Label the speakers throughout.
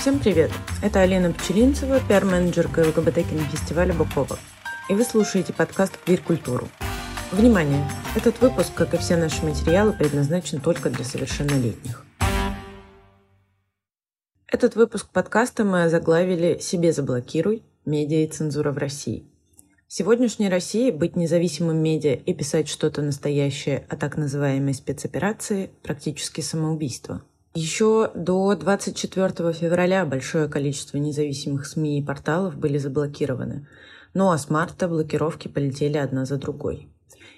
Speaker 1: Всем привет! Это Алина Пчелинцева, пиар-менеджерка ЛГБТ кинофестиваля «Букова». И вы слушаете подкаст «Квир-культуру». Внимание! Этот выпуск, как и все наши материалы, предназначен только для совершеннолетних. Этот выпуск подкаста мы озаглавили «Себе заблокируй. Медиа и цензура в России». В сегодняшней России быть независимым медиа и писать что-то настоящее о так называемой спецоперации – практически самоубийство. Еще до 24 февраля большое количество независимых СМИ и порталов были заблокированы, ну а с марта блокировки полетели одна за другой.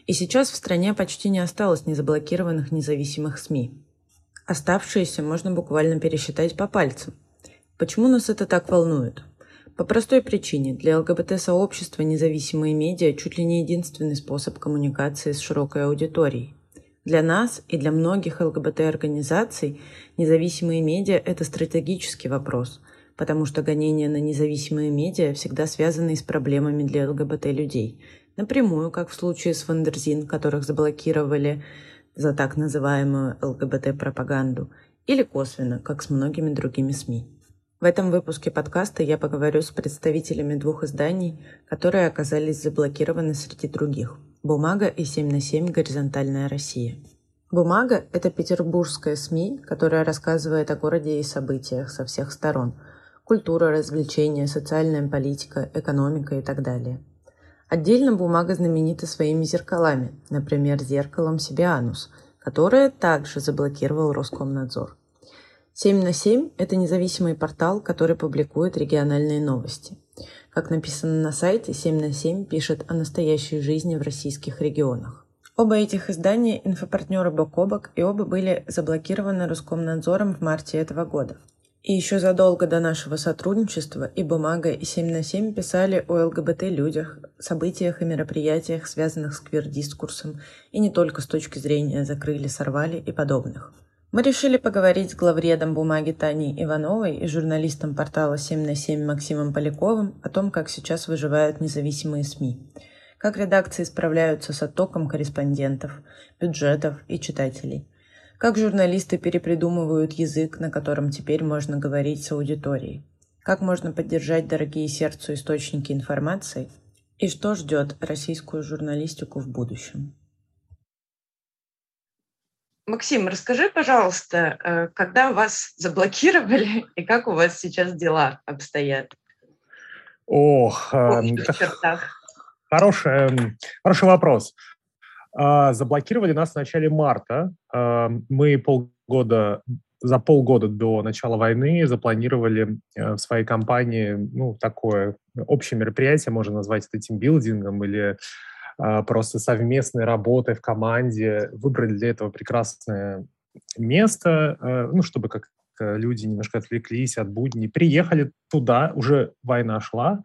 Speaker 1: И сейчас в стране почти не осталось незаблокированных независимых СМИ. Оставшиеся можно буквально пересчитать по пальцам. Почему нас это так волнует? По простой причине, для ЛГБТ-сообщества независимые медиа чуть ли не единственный способ коммуникации с широкой аудиторией. Для нас и для многих ЛГБТ-организаций независимые медиа – это стратегический вопрос, потому что гонения на независимые медиа всегда связаны с проблемами для ЛГБТ-людей. Напрямую, как в случае с Wonderzine, которых заблокировали за так называемую ЛГБТ-пропаганду, или косвенно, как с многими другими СМИ. В этом выпуске подкаста я поговорю с представителями двух изданий, которые оказались заблокированы среди других – «Бумага» и «7 на 7. Горизонтальная Россия». «Бумага» – это петербургская СМИ, которая рассказывает о городе и событиях со всех сторон – культура, развлечения, социальная политика, экономика и так далее. Отдельно «Бумага» знаменита своими зеркалами, например, зеркалом «Сибианус», которое также заблокировал Роскомнадзор – 7 на 7 – это независимый портал, который публикует региональные новости. Как написано на сайте, 7 на 7 пишет о настоящей жизни в российских регионах. Оба этих издания – инфопартнеры бок о бок, и оба были заблокированы Роскомнадзором в марте этого года. И еще задолго до нашего сотрудничества и «Бумага», и «7 на 7» писали о ЛГБТ-людях, событиях и мероприятиях, связанных с квир-дискурсом, и не только с точки зрения «закрыли», «сорвали» и подобных. Мы решили поговорить с главредом бумаги Таней Ивановой и журналистом портала 7 на 7 Максимом Поляковым о том, как сейчас выживают независимые СМИ, как редакции справляются с оттоком корреспондентов, бюджетов и читателей, как журналисты перепридумывают язык, на котором теперь можно говорить с аудиторией, как можно поддержать дорогие сердцу источники информации и что ждет российскую журналистику в будущем. Максим, расскажи, пожалуйста, э, когда вас заблокировали и как у вас сейчас дела обстоят?
Speaker 2: Ох, эм, хороший, эм, хороший вопрос. А, заблокировали нас в начале марта. А, мы полгода, за полгода до начала войны запланировали э, в своей компании ну, такое общее мероприятие, можно назвать это тимбилдингом или просто совместной работой в команде, выбрали для этого прекрасное место, а, ну, чтобы как люди немножко отвлеклись от будней, приехали туда, уже война шла,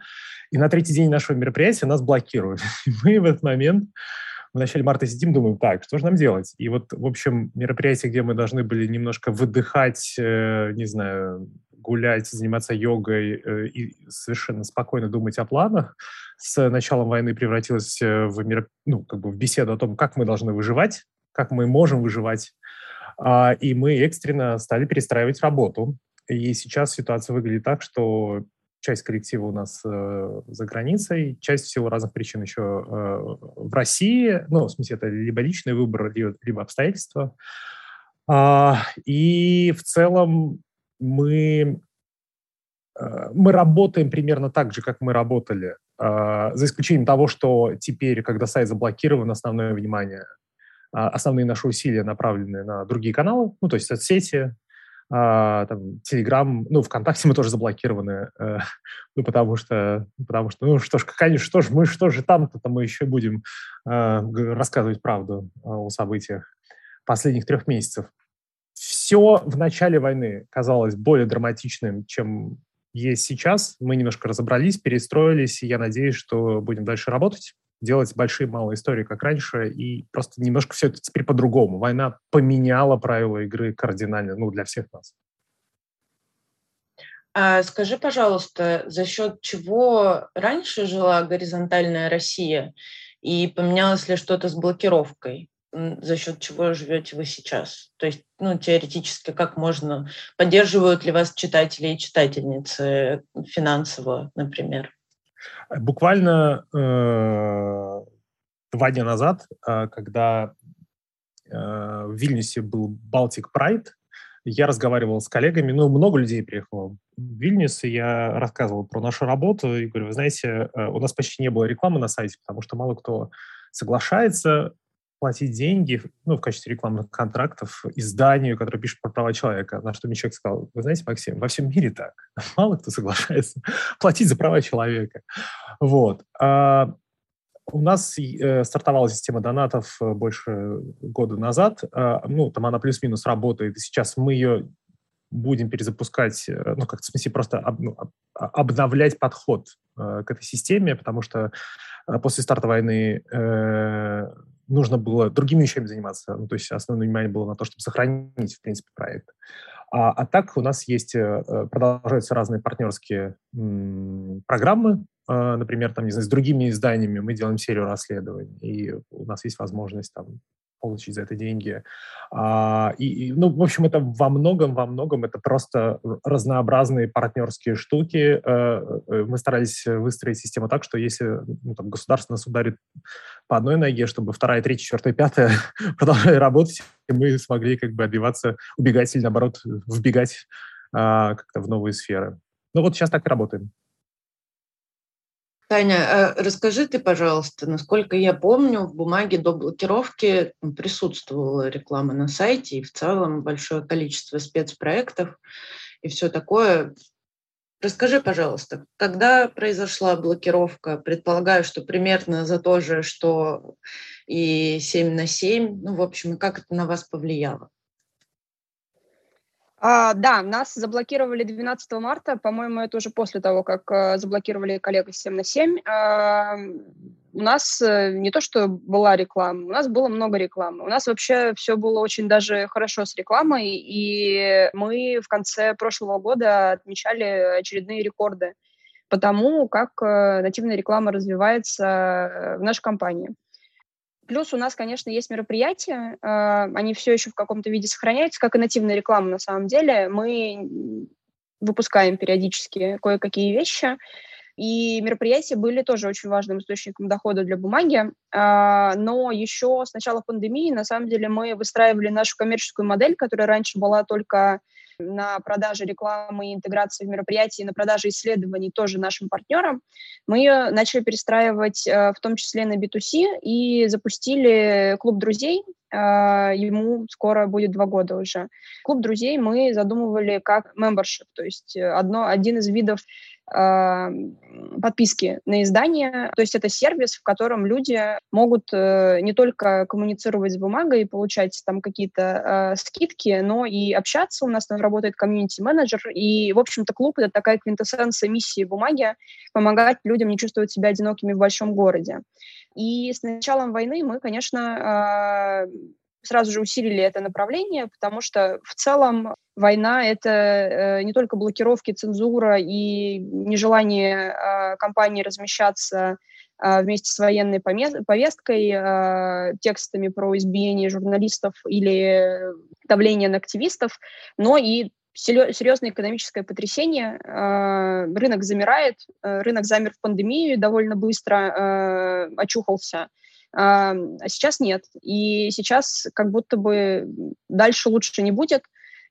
Speaker 2: и на третий день нашего мероприятия нас блокируют. И мы в этот момент в начале марта сидим, думаем, так, что же нам делать? И вот, в общем, мероприятие, где мы должны были немножко выдыхать, э, не знаю, гулять, заниматься йогой э, и совершенно спокойно думать о планах, с началом войны превратилось э, в, мир, ну, как бы в беседу о том, как мы должны выживать, как мы можем выживать. А, и мы экстренно стали перестраивать работу. И сейчас ситуация выглядит так, что часть коллектива у нас э, за границей, часть в силу разных причин еще э, в России. Ну, в смысле, это либо личный выбор, либо, либо обстоятельства. А, и в целом мы, э, мы работаем примерно так же, как мы работали, э, за исключением того, что теперь, когда сайт заблокирован, основное внимание, а, основные наши усилия направлены на другие каналы, ну, то есть соцсети, а, там, Телеграм, ну, ВКонтакте мы тоже заблокированы, э, ну, потому что, потому что, ну, что ж, конечно, что ж, мы, что же там-то мы еще будем рассказывать правду о событиях последних трех месяцев все в начале войны казалось более драматичным, чем есть сейчас. Мы немножко разобрались, перестроились, и я надеюсь, что будем дальше работать, делать большие малые истории, как раньше, и просто немножко все это теперь по-другому. Война поменяла правила игры кардинально, ну, для всех нас.
Speaker 1: А скажи, пожалуйста, за счет чего раньше жила горизонтальная Россия и поменялось ли что-то с блокировкой? За счет чего живете вы сейчас? То есть, ну, теоретически, как можно, поддерживают ли вас читатели и читательницы финансово, например?
Speaker 2: Буквально э, два дня назад, э, когда э, в Вильнюсе был Балтик Прайд, я разговаривал с коллегами, ну, много людей приехало в Вильнюс, и я рассказывал про нашу работу, и говорю, вы знаете, э, у нас почти не было рекламы на сайте, потому что мало кто соглашается платить деньги ну, в качестве рекламных контрактов изданию, которое пишет про права человека. На что мне человек сказал, вы знаете, Максим, во всем мире так. Мало кто соглашается платить за права человека. Вот. А у нас э, стартовала система донатов э, больше года назад. Э, ну, там она плюс-минус работает, сейчас мы ее будем перезапускать, э, ну, как в смысле, просто об, ну, об, обновлять подход к этой системе, потому что после старта войны нужно было другими вещами заниматься. Ну, то есть основное внимание было на то, чтобы сохранить, в принципе, проект. А, а так у нас есть, э, продолжаются разные партнерские программы, а, например, там, не знаю, с другими изданиями мы делаем серию расследований, и у нас есть возможность там получить за это деньги. А, и, и, ну, в общем, это во многом, во многом это просто разнообразные партнерские штуки. Э, э, мы старались выстроить систему так, что если ну, там, государство нас ударит по одной ноге, чтобы вторая, третья, четвертая, пятая продолжали работать, и мы смогли как бы отбиваться, убегать или, наоборот, вбегать а, как-то в новые сферы. Ну вот сейчас так и работаем.
Speaker 1: Таня, а расскажи ты, пожалуйста, насколько я помню, в бумаге до блокировки присутствовала реклама на сайте и в целом большое количество спецпроектов и все такое. Расскажи, пожалуйста, когда произошла блокировка? Предполагаю, что примерно за то же, что и 7 на 7. Ну, в общем, и как это на вас повлияло?
Speaker 3: А, да, нас заблокировали 12 марта, по-моему, это уже после того, как э, заблокировали коллега 7 на 7. А, у нас э, не то, что была реклама, у нас было много рекламы. У нас вообще все было очень даже хорошо с рекламой, и мы в конце прошлого года отмечали очередные рекорды по тому, как э, нативная реклама развивается в нашей компании. Плюс у нас, конечно, есть мероприятия, а, они все еще в каком-то виде сохраняются, как и нативная реклама на самом деле. Мы выпускаем периодически кое-какие вещи, и мероприятия были тоже очень важным источником дохода для бумаги. А, но еще с начала пандемии, на самом деле, мы выстраивали нашу коммерческую модель, которая раньше была только на продаже рекламы и интеграции в мероприятии, на продаже исследований тоже нашим партнерам. Мы ее начали перестраивать э, в том числе на B2C и запустили клуб друзей. Э, ему скоро будет два года уже. Клуб друзей мы задумывали как membership, то есть одно, один из видов подписки на издание. То есть это сервис, в котором люди могут э, не только коммуницировать с бумагой и получать там какие-то э, скидки, но и общаться. У нас там работает комьюнити-менеджер. И, в общем-то, клуб — это такая квинтэссенция миссии бумаги — помогать людям не чувствовать себя одинокими в большом городе. И с началом войны мы, конечно, э, сразу же усилили это направление, потому что в целом война — это э, не только блокировки, цензура и нежелание э, компании размещаться вместе с военной повесткой, э, текстами про избиение журналистов или давление на активистов, но и серьезное экономическое потрясение. Э, рынок замирает, рынок замер в пандемию, довольно быстро очухался а сейчас нет. И сейчас как будто бы дальше лучше не будет.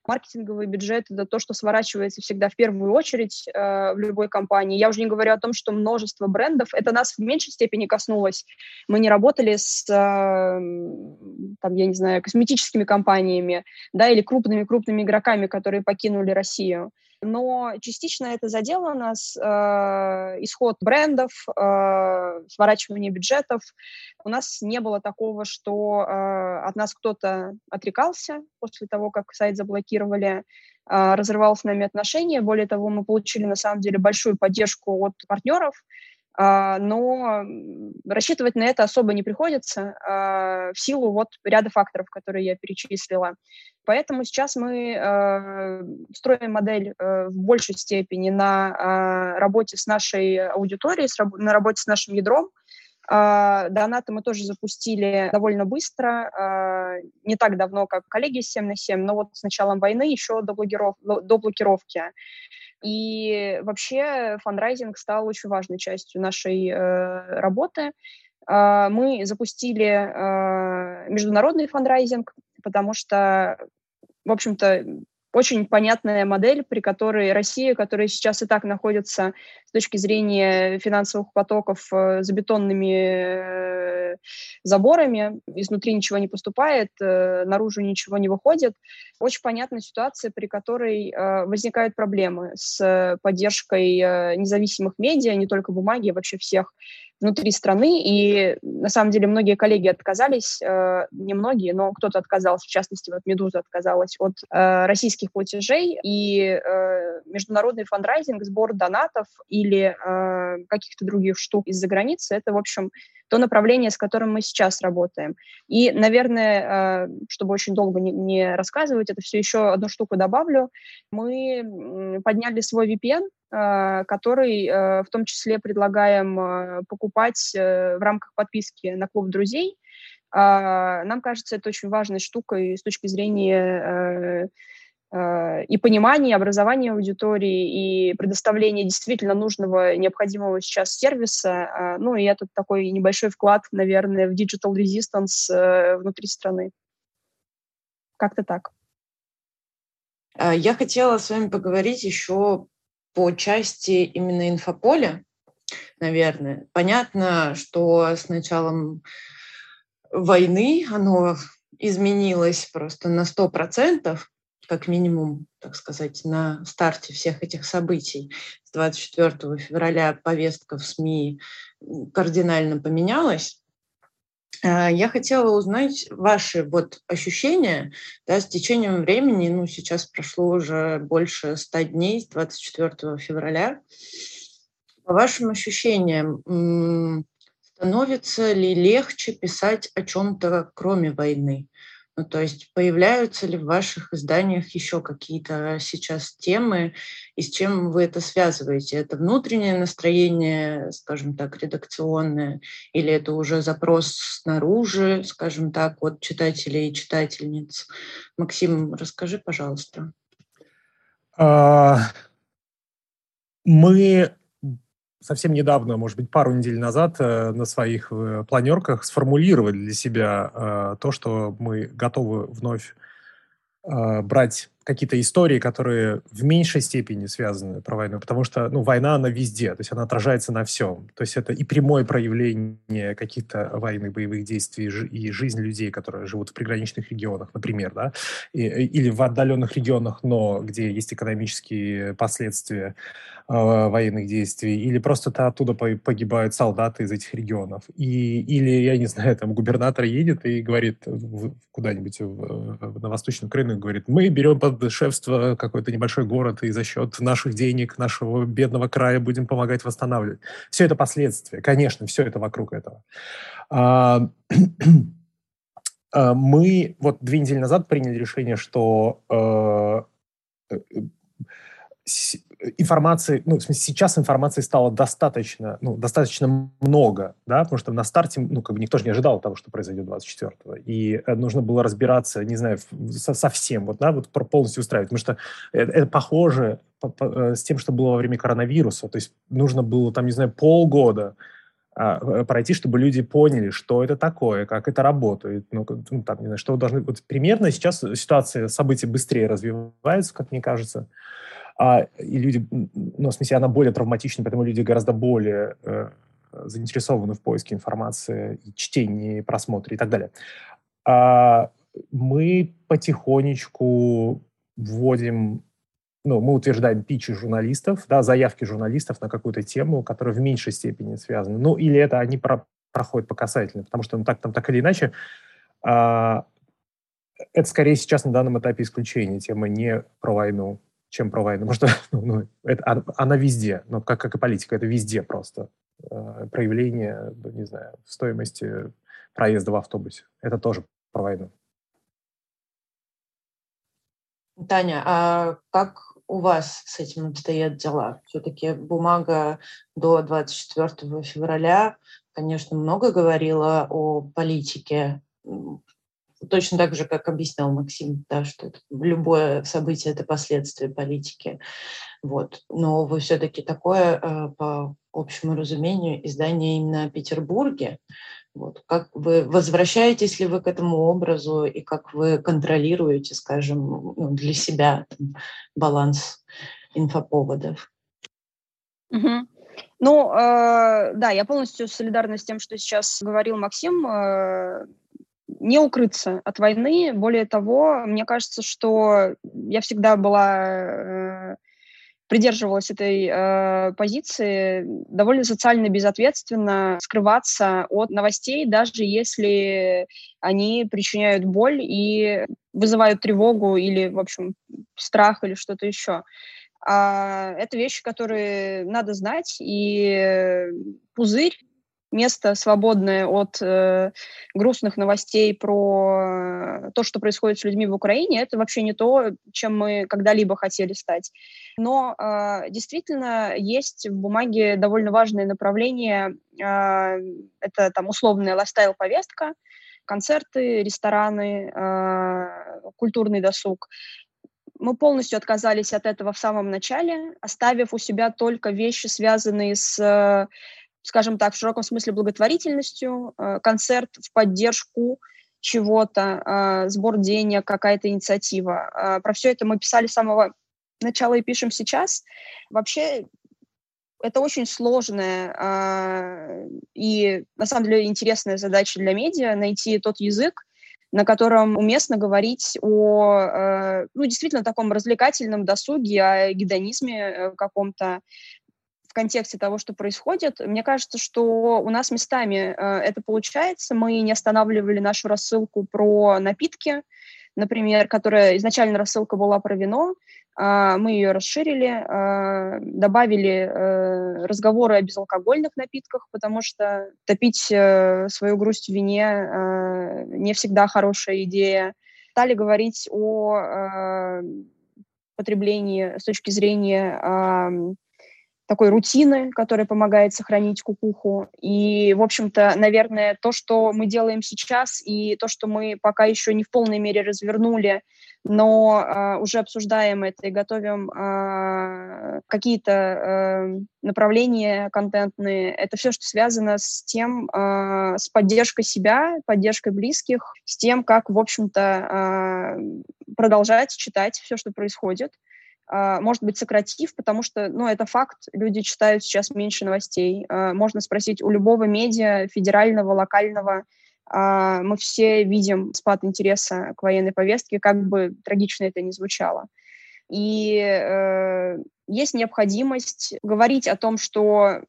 Speaker 3: Маркетинговый бюджет — это то, что сворачивается всегда в первую очередь э, в любой компании. Я уже не говорю о том, что множество брендов, это нас в меньшей степени коснулось. Мы не работали с, э, там, я не знаю, косметическими компаниями, да, или крупными-крупными игроками, которые покинули Россию но частично это задело нас, э, исход брендов, э, сворачивание бюджетов. У нас не было такого, что э, от нас кто-то отрекался после того, как сайт заблокировали, э, разрывал с нами отношения. Более того, мы получили на самом деле большую поддержку от партнеров, но рассчитывать на это особо не приходится а, в силу вот ряда факторов, которые я перечислила. Поэтому сейчас мы а, строим модель э, в большей степени на работе с нашей аудиторией, на работе с нашим ядром, А, донаты мы тоже запустили довольно быстро, а, не так давно, как коллеги 7 на 7, но вот с началом войны еще до, блокиров, до блокировки. И вообще фандрайзинг стал очень важной частью нашей э, работы. А, мы запустили международный фандрайзинг, потому что, в общем-то, очень понятная модель, при которой Россия, которая сейчас и так находится с точки зрения финансовых потоков э, за бетонными э, заборами, изнутри ничего не поступает, э, наружу ничего не выходит, очень понятная ситуация, при которой возникают проблемы с поддержкой независимых медиа, не только бумаги, а вообще всех внутри страны, и на самом деле многие коллеги отказались, э, не многие, но кто-то отказался, в частности, вот «Медуза» отказалась от э, российских платежей, и э, международный фандрайзинг, сбор донатов или э, каких-то других штук из-за границы, это, в общем, то направление, с которым мы сейчас работаем. И, наверное, э, чтобы очень долго не, не рассказывать, это все еще одну штуку добавлю. Мы подняли свой VPN, который э, в том числе предлагаем покупать в рамках подписки на клуб друзей. Нам кажется, это очень важной штукой с точки зрения Э, и понимание, и образование аудитории, и предоставление действительно нужного, необходимого сейчас сервиса. Э, ну, и это такой небольшой вклад, наверное, в digital resistance э, внутри страны. Как-то так.
Speaker 1: Я хотела с вами поговорить еще по части именно инфополя, наверное. Понятно, что с началом войны оно изменилось просто на сто процентов, как минимум, так сказать, на старте всех этих событий. С 24 февраля повестка в СМИ кардинально поменялась. А, я хотела узнать ваши вот ощущения да, с течением времени. Ну, сейчас прошло уже больше ста дней с 24 февраля. По вашим ощущениям, становится ли легче писать о чем-то, кроме войны? Ну, то есть появляются ли в ваших изданиях еще какие-то сейчас темы, и с чем вы это связываете? Это внутреннее настроение, скажем так, редакционное, или это уже запрос снаружи, скажем так, от читателей и читательниц? Максим, расскажи, пожалуйста.
Speaker 2: А, мы совсем недавно, может быть, пару недель назад э, на своих э, планерках сформулировали для себя э, то, что мы готовы вновь брать какие-то истории, которые в меньшей степени связаны про войну, потому что ну, война, она везде, то есть она отражается на всем. То есть это и прямое проявление каких-то военных боевых действий, и жизнь людей, которые живут в приграничных регионах, например, да, и, или в отдаленных регионах, но где есть экономические последствия военных действий, или просто -то оттуда погибают солдаты из этих регионов. И, или, я не знаю, там губернатор едет и говорит куда-нибудь на Восточную Украину говорит, мы берем под дешевство какой-то небольшой город, и за счет наших денег, нашего бедного края будем помогать восстанавливать. Все это последствия, конечно, все это вокруг этого. А, а, мы вот две недели назад приняли решение, что э, э, информации, ну, в смысле, сейчас информации стало достаточно, ну, достаточно много, да, потому что на старте, ну, как бы никто же не ожидал того, что произойдет 24-го, и э, нужно было разбираться, не знаю, со, со всем, вот, да, вот полностью устраивать, потому что это, это похоже по, по, э, с тем, что было во время коронавируса, то есть нужно было, там, не знаю, полгода а, э, пройти, чтобы люди поняли, что это такое, как это работает, ну, ну там, не знаю, что должны... Вот примерно сейчас ситуация, события быстрее развиваются, как мне кажется, а, и люди, ну, в смысле, она более травматична, поэтому люди гораздо более э, заинтересованы в поиске информации, и чтении, просмотре и так далее. А, мы потихонечку вводим ну, мы утверждаем питчи журналистов, да, заявки журналистов на какую-то тему, которая в меньшей степени связана. Ну, или это они про, проходят по касательной, потому что ну, так, там, так или иначе а, это скорее сейчас на данном этапе исключение, тема не про войну чем про войну. Потому что ну, ну, это, она везде, ну, как, как и политика, это везде просто. Э, проявление, не знаю, стоимости проезда в автобусе. Это тоже про войну.
Speaker 1: Таня, а как у вас с этим обстоят дела? Все-таки бумага до 24 февраля конечно, много говорила о политике, точно так же, как объяснял Максим, да, что любое событие – это последствия политики. Вот. Но вы все-таки такое, э, по общему разумению, издание именно о Петербурге. Вот. Как вы возвращаетесь ли вы к этому образу и как вы контролируете, скажем, ну, для себя там, баланс инфоповодов?
Speaker 3: Угу. Ну, э, да, я полностью солидарна с тем, что сейчас говорил Максим. Э, не укрыться от войны. Более того, мне кажется, что я всегда была э, придерживалась этой э, позиции, довольно социально безответственно скрываться от новостей, даже если они причиняют боль и вызывают тревогу или, в общем, страх или что-то еще. А это вещи, которые надо знать, и пузырь место свободное от э, грустных новостей про то, что происходит с людьми в Украине, это вообще не то, чем мы когда-либо хотели стать. Но э, действительно есть в бумаге довольно важное направление. Э, это там условная лайфстайл-повестка, концерты, рестораны, э, культурный досуг. Мы полностью отказались от этого в самом начале, оставив у себя только вещи, связанные с скажем так, в широком смысле благотворительностью, э, концерт в поддержку чего-то, э, сбор денег, какая-то инициатива. Э, про все это мы писали с самого начала и пишем сейчас. Вообще это очень сложная и, на самом деле, интересная задача для медиа — найти тот язык, на котором уместно говорить о, ну, действительно, таком развлекательном досуге, о гедонизме каком-то, контексте того, что происходит. Мне кажется, что у нас местами э, это получается. Мы не останавливали нашу рассылку про напитки, например, которая изначально рассылка была про вино, э, мы ее расширили, э, добавили э, разговоры о безалкогольных напитках, потому что топить э, свою грусть в вине не всегда хорошая идея. Стали говорить о потреблении с точки зрения такой рутины, которая помогает сохранить кукуху. И, в общем-то, наверное, то, что мы делаем сейчас, и то, что мы пока еще не в полной мере развернули, но э, уже обсуждаем это и готовим э, какие-то э, направления контентные. Это все, что связано с тем, э, с поддержкой себя, поддержкой близких, с тем, как, в общем-то, э, продолжать читать все, что происходит. А, может быть, сократив, потому что, ну, это факт, люди читают сейчас меньше новостей. А, можно спросить у любого медиа, федерального, локального, а, мы все видим спад интереса к военной повестке, как бы трагично это ни звучало. И э, есть необходимость говорить о том, что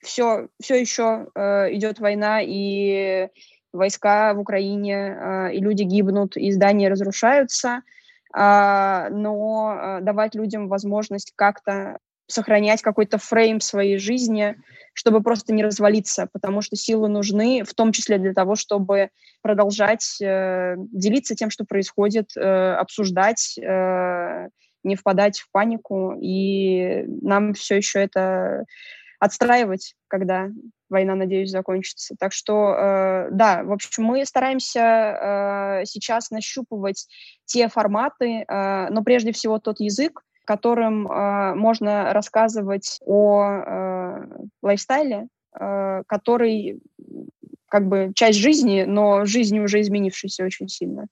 Speaker 3: все, все еще э, идет война, и войска в Украине, э, и люди гибнут, и здания разрушаются – но а, давать людям возможность как-то сохранять какой-то фрейм своей жизни, чтобы просто не развалиться, потому что силы нужны, в том числе для того, чтобы продолжать э, делиться тем, что происходит, э, обсуждать, э, не впадать в панику, и нам все еще это отстраивать, когда война, надеюсь, закончится. Так что, э, да, в общем, мы стараемся э, сейчас нащупывать те форматы, э, но прежде всего тот язык, которым э, можно рассказывать о э, лайфстайле, э, который как бы часть жизни, но жизнь уже изменившаяся очень сильно.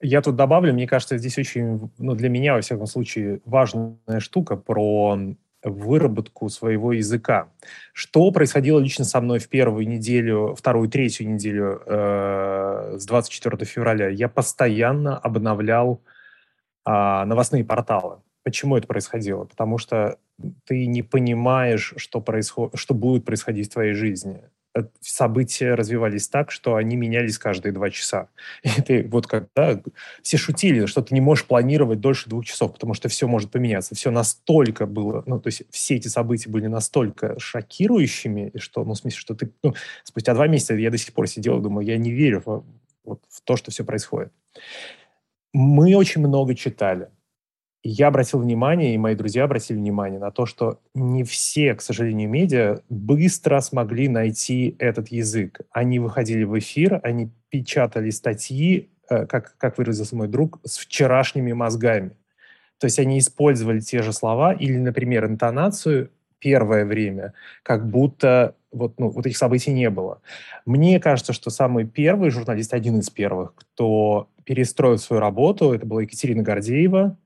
Speaker 2: Я тут добавлю, мне кажется, здесь очень, ну, для меня, во всяком случае, важная штука про выработку своего языка. Что происходило лично со мной в первую неделю, вторую, третью неделю э, с 24 февраля? Я постоянно обновлял э, новостные порталы. Почему это происходило? Потому что ты не понимаешь, что, происход... что будет происходить в твоей жизни. Э, события развивались так, что они менялись каждые два часа. И ты вот когда все шутили, что ты не можешь планировать дольше двух часов, потому что все может поменяться. Все настолько было, ну, то есть все эти события были настолько шокирующими, что, ну, в смысле, что ты, ну, спустя два месяца я до сих пор сидел и думал, я не верю в, вот, в то, что все происходит. Мы очень много читали. Я обратил внимание, и мои друзья обратили внимание на то, что не все, к сожалению, медиа быстро смогли найти этот язык. Они выходили в эфир, они печатали статьи, э, как, как выразился мой друг, с вчерашними мозгами. То есть они использовали те же слова или, например, интонацию первое время, как будто вот, ну, вот этих событий не было. Мне кажется, что самый первый журналист, один из первых, кто перестроил свою работу, это была Екатерина Гордеева.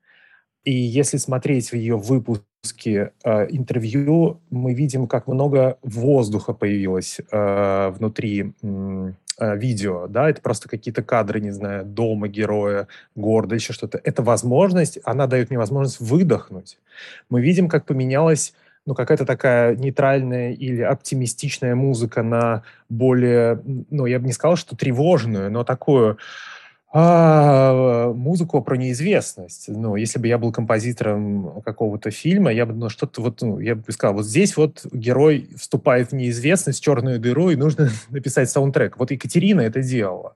Speaker 2: И если смотреть в ее выпуске э, интервью, мы видим, как много воздуха появилось э, внутри э, видео. Да? Это просто какие-то кадры, не знаю, дома героя, города, еще что-то. Это возможность, она дает мне возможность выдохнуть. Мы видим, как поменялась ну, какая-то такая нейтральная или оптимистичная музыка на более, ну, я бы не сказал, что тревожную, но такую а, музыку про неизвестность. Ну, если бы я был композитором какого-то фильма, я бы, ну, что-то вот, ну, я бы сказал, вот здесь вот герой вступает в неизвестность, черную дыру, и нужно написать саундтрек. Вот Екатерина это делала.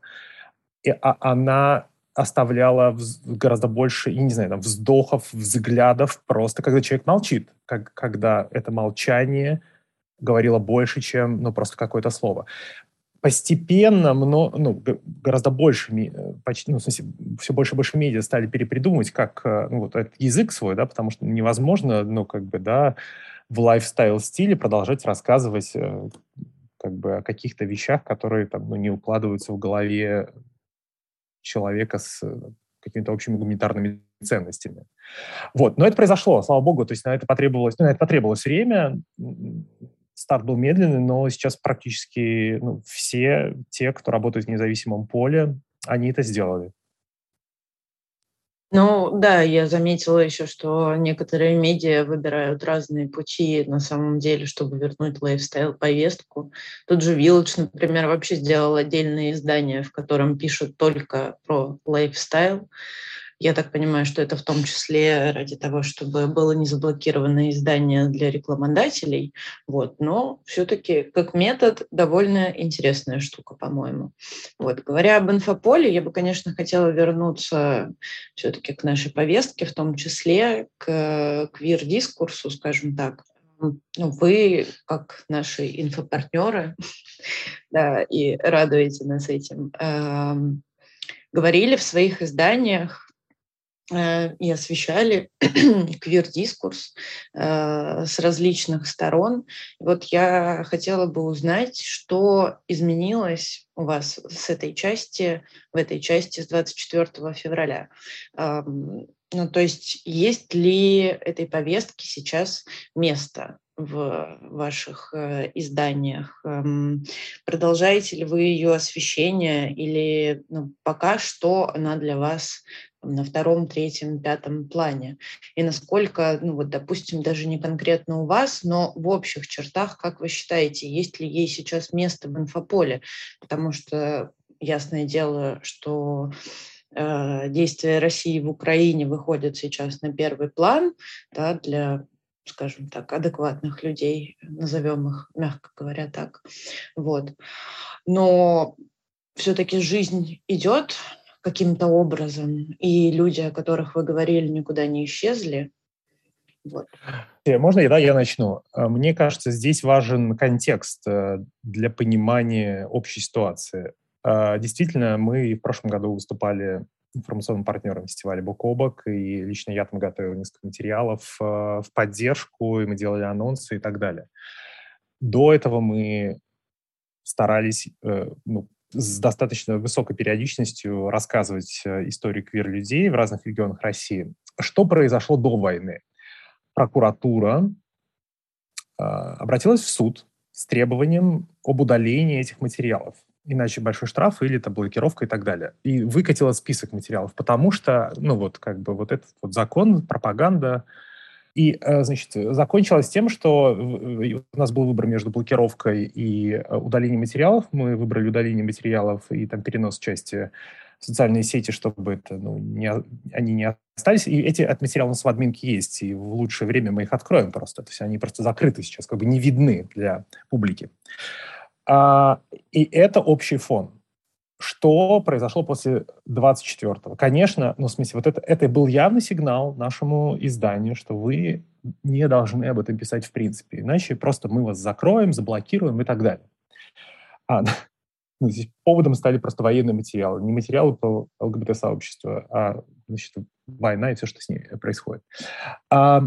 Speaker 2: И, а, она оставляла гораздо больше, я не знаю, там, вздохов, взглядов, просто когда человек молчит, как, когда это молчание говорило больше, чем ну, просто какое-то слово. Постепенно но, ну, гораздо больше, почти, ну, в смысле, все больше и больше медиа стали перепридумывать, как э, ну, вот этот язык свой, да, потому что невозможно, ну, как бы, да, в лайфстайл-стиле продолжать рассказывать э, как бы о каких-то вещах, которые там, ну, не укладываются в голове человека с э, какими-то общими гуманитарными ценностями. Вот. Но это произошло, слава богу, то есть на это потребовалось, ну, на это потребовалось время, старт был медленный, но сейчас практически ну, все те, кто работает в независимом поле, они это сделали.
Speaker 1: Ну да, я заметила еще, что некоторые медиа выбирают разные пути на самом деле, чтобы вернуть лайфстайл-повестку. Тут же Village, например, вообще сделал отдельное издание, в котором пишут только про лайфстайл. Я так понимаю, что это в том числе ради того, чтобы было не заблокировано издание для рекламодателей. Вот. Но все-таки как метод довольно интересная штука, по-моему. Вот. Говоря об инфополе, я бы, конечно, хотела вернуться все-таки к нашей повестке, в том числе к квир-дискурсу, скажем так. Ну, вы, как наши инфопартнеры, да, и радуете нас этим, э, говорили в своих изданиях и освещали квир-дискурс э, с различных сторон. Вот я хотела бы узнать, что изменилось у вас с этой части, в этой части с 24 февраля. Ну, то есть есть ли этой повестке сейчас место в ваших э, изданиях? Эм, продолжаете ли вы ее освещение или ну, пока что она для вас на втором, третьем, пятом плане. И насколько, ну вот, допустим, даже не конкретно у вас, но в общих чертах, как вы считаете, есть ли ей сейчас место в инфополе? Потому что ясное дело, что э, действия России в Украине выходят сейчас на первый план да, для скажем так, адекватных людей, назовем их, мягко говоря, так. Вот. Но все-таки жизнь идет, каким-то образом, и люди, о которых вы говорили, никуда не исчезли.
Speaker 2: Вот. Э, можно, да, я начну. Э, мне кажется, здесь важен контекст э, для понимания общей ситуации. Действительно, мы в прошлом году выступали информационным партнером фестиваля «Бок о бок», и лично я там готовил несколько материалов в поддержку, и мы делали анонсы и так далее. До этого мы старались ну, с достаточно высокой периодичностью рассказывать э, историю квир-людей в разных регионах России. Что произошло до войны? Прокуратура э, обратилась в суд с требованием об удалении этих материалов. Иначе большой штраф или это блокировка и так далее. И выкатила список материалов, потому что, ну вот, как бы вот этот вот закон, пропаганда, и, э, значит, закончилось тем, что у нас был выбор между блокировкой и э, удалением материалов. Мы выбрали удаление материалов и там перенос части в социальные сети, чтобы это, ну, не, они не остались. И эти от материалов у нас в админке есть, и в лучшее время мы их откроем просто. То есть они просто закрыты сейчас, как бы не видны для публики. А, и это общий фон. Что произошло после 24-го? Конечно, ну, в смысле, вот это, это был явный сигнал нашему изданию, что вы не должны об этом писать в принципе, иначе просто мы вас закроем, заблокируем и так далее. А, ну, здесь поводом стали просто военные материалы. Не материалы по ЛГБТ-сообществу, а значит, война и все, что с ней происходит. А,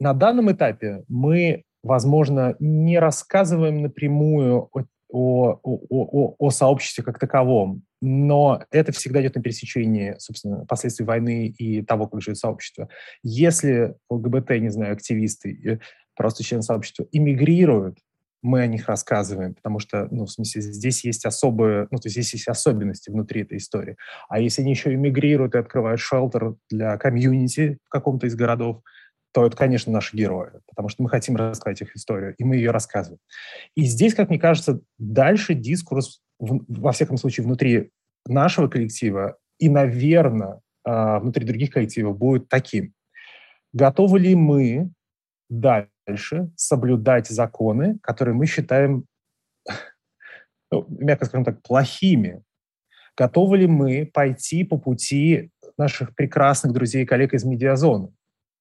Speaker 2: на данном этапе мы, возможно, не рассказываем напрямую о о, о, о, о сообществе как таковом, но это всегда идет на пересечении, собственно, последствий войны и того, как живет сообщество. Если ЛГБТ, не знаю, активисты, просто члены сообщества иммигрируют, мы о них рассказываем, потому что, ну, в смысле, здесь есть особые, ну, то есть здесь есть особенности внутри этой истории. А если они еще иммигрируют и открывают шелтер для комьюнити в каком-то из городов, то это, конечно, наши герои, потому что мы хотим рассказать их историю, и мы ее рассказываем. И здесь, как мне кажется, дальше дискурс, во всяком случае, внутри нашего коллектива и, наверное, а, внутри других коллективов будет таким. Готовы ли мы дальше соблюдать законы, которые мы считаем, ну, мягко скажем так, плохими? Готовы ли мы пойти по пути наших прекрасных друзей и коллег из медиазоны?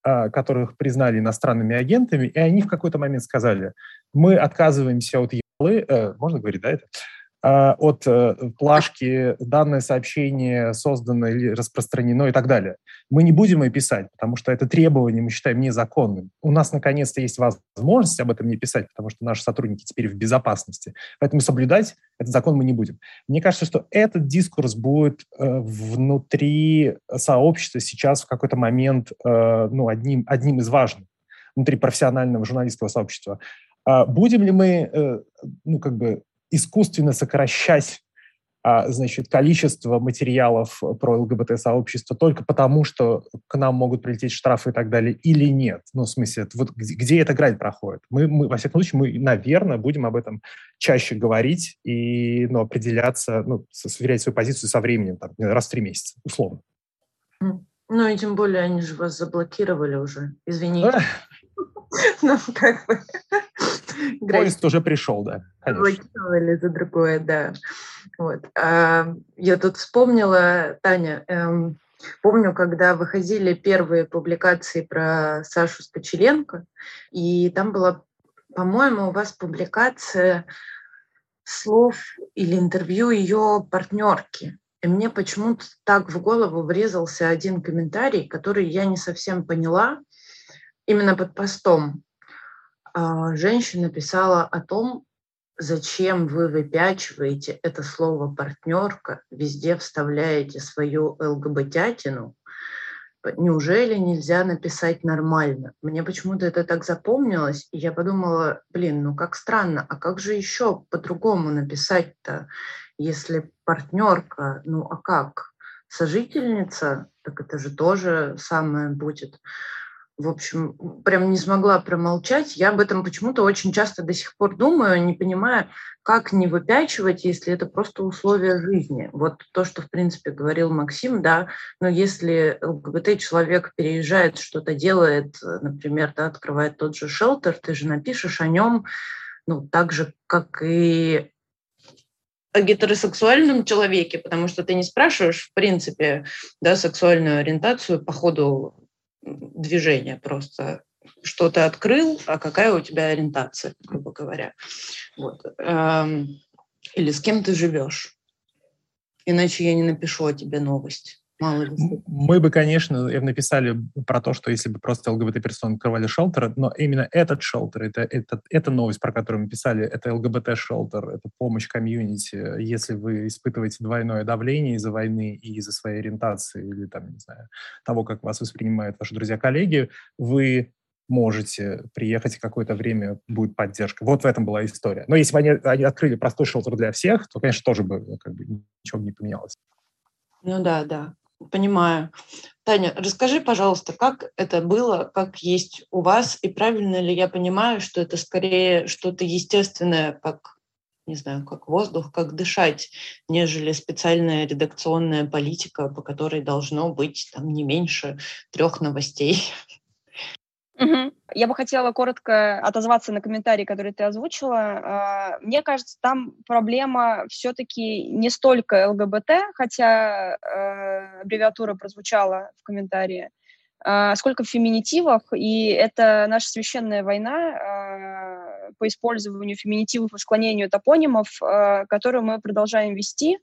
Speaker 2: А, которых признали иностранными агентами, и они в какой-то момент сказали, мы отказываемся от ялы, э, можно говорить, да, это? Э, от э, плашки данное сообщение создано или распространено и так далее. Мы не будем ее писать, потому что это требование мы считаем незаконным. У нас наконец-то есть возможность об этом не писать, потому что наши сотрудники теперь в безопасности. Поэтому соблюдать этот закон мы не будем. Мне кажется, что этот дискурс будет э, внутри сообщества сейчас в какой-то момент э, ну, одним, одним из важных внутри профессионального журналистского сообщества. А будем ли мы, ну, как бы искусственно сокращать а, значит, количество материалов про ЛГБТ-сообщество только потому, что к нам могут прилететь штрафы и так далее, или нет? Ну, в смысле, вот где, где эта грань проходит? Мы, мы, во всяком случае, мы, наверное, будем об этом чаще говорить и ну, определяться, ну, сверять свою позицию со временем, там, раз в три месяца, условно.
Speaker 1: Ну, и тем более они же вас заблокировали уже, извините. Ну, как бы...
Speaker 2: Поезд уже пришел, да,
Speaker 1: конечно. за другое, да. Вот. А, я тут вспомнила, Таня, эм, помню, когда выходили первые публикации про Сашу Спочеленко, и там была, по-моему, у вас публикация слов или интервью ее партнерки. И мне почему-то так в голову врезался один комментарий, который я не совсем поняла именно под постом. А, женщина писала о том, зачем вы выпячиваете это слово «партнерка», везде вставляете свою ЛГБТятину, неужели нельзя написать нормально? Мне почему-то это так запомнилось, и я подумала, блин, ну как странно, а как же еще по-другому написать-то, если партнерка, ну а как? Сожительница, так это же тоже самое будет в общем, прям не смогла промолчать. Я об этом почему-то очень часто до сих пор думаю, не понимая, как не выпячивать, если это просто условия жизни. Вот то, что, в принципе, говорил Максим, да, но если ЛГБТ-человек переезжает, что-то делает, например, да, открывает тот же шелтер, ты же напишешь о нем, ну, так же, как и о гетеросексуальном человеке, потому что ты не спрашиваешь, в принципе, да, сексуальную ориентацию по ходу движение просто. Что ты открыл, а какая у тебя ориентация, грубо говоря. Вот. Эм, или с кем ты живешь. Иначе я не напишу о тебе новость. Мало ли.
Speaker 2: Мы бы, конечно, написали про то, что если бы просто ЛГБТ-персоны открывали шелтер, но именно этот шелтер, это, это, это новость, про которую мы писали, это ЛГБТ-шелтер, это помощь комьюнити. Если вы испытываете двойное давление из-за войны и из-за своей ориентации или, там, не знаю, того, как вас воспринимают ваши друзья-коллеги, вы можете приехать, и какое-то время будет поддержка. Вот в этом была история. Но если бы они, они открыли простой шелтер для всех, то, конечно, тоже бы как бы, ничего бы не поменялось.
Speaker 1: Ну да, да. Понимаю. Таня, расскажи, пожалуйста, как это было, как есть у вас, и правильно ли я понимаю, что это скорее что-то естественное, как, не знаю, как воздух, как дышать, нежели специальная редакционная политика, по которой должно быть там не меньше трех новостей
Speaker 3: Угу. Я бы хотела коротко отозваться на комментарий, который ты озвучила. А, мне кажется, там проблема все-таки не столько ЛГБТ, хотя э, аббревиатура прозвучала в комментарии, а, сколько в феминитивах, и это наша священная война а, по использованию феминитивов и склонению топонимов, которую мы продолжаем вести,